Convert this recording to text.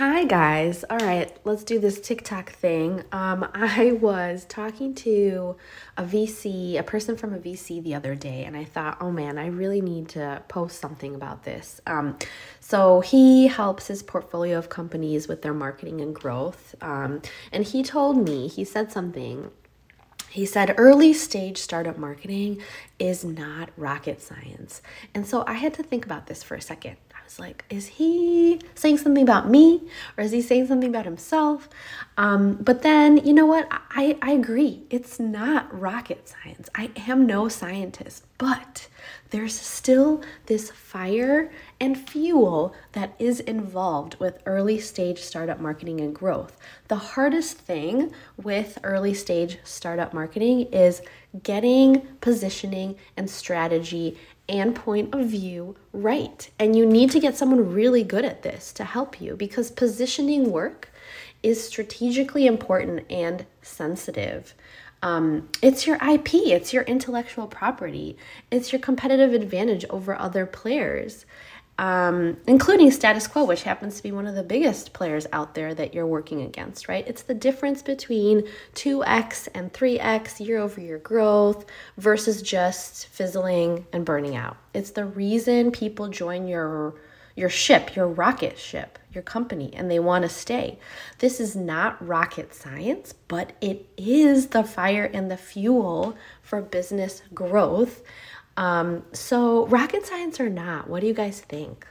Hi guys. All right, let's do this TikTok thing. Um, I was talking to a VC, a person from a VC the other day, and I thought, oh man, I really need to post something about this. Um, so he helps his portfolio of companies with their marketing and growth. Um, and he told me, he said something he said early stage startup marketing is not rocket science. And so I had to think about this for a second. I was like, is he saying something about me or is he saying something about himself? Um, but then, you know what? I, I agree. It's not rocket science. I am no scientist, but there's still this fire and fuel that is involved with early stage startup marketing and growth. The hardest thing with early stage startup marketing is getting positioning and strategy and point of view right. And you need to get someone really good at this to help you because positioning work is strategically important and sensitive. Um, it's your IP, it's your intellectual property, it's your competitive advantage over other players, um, including status quo, which happens to be one of the biggest players out there that you're working against, right? It's the difference between 2x and 3x year over year growth versus just fizzling and burning out. It's the reason people join your your ship, your rocket ship, your company, and they want to stay. This is not rocket science, but it is the fire and the fuel for business growth. Um, so, rocket science or not, what do you guys think?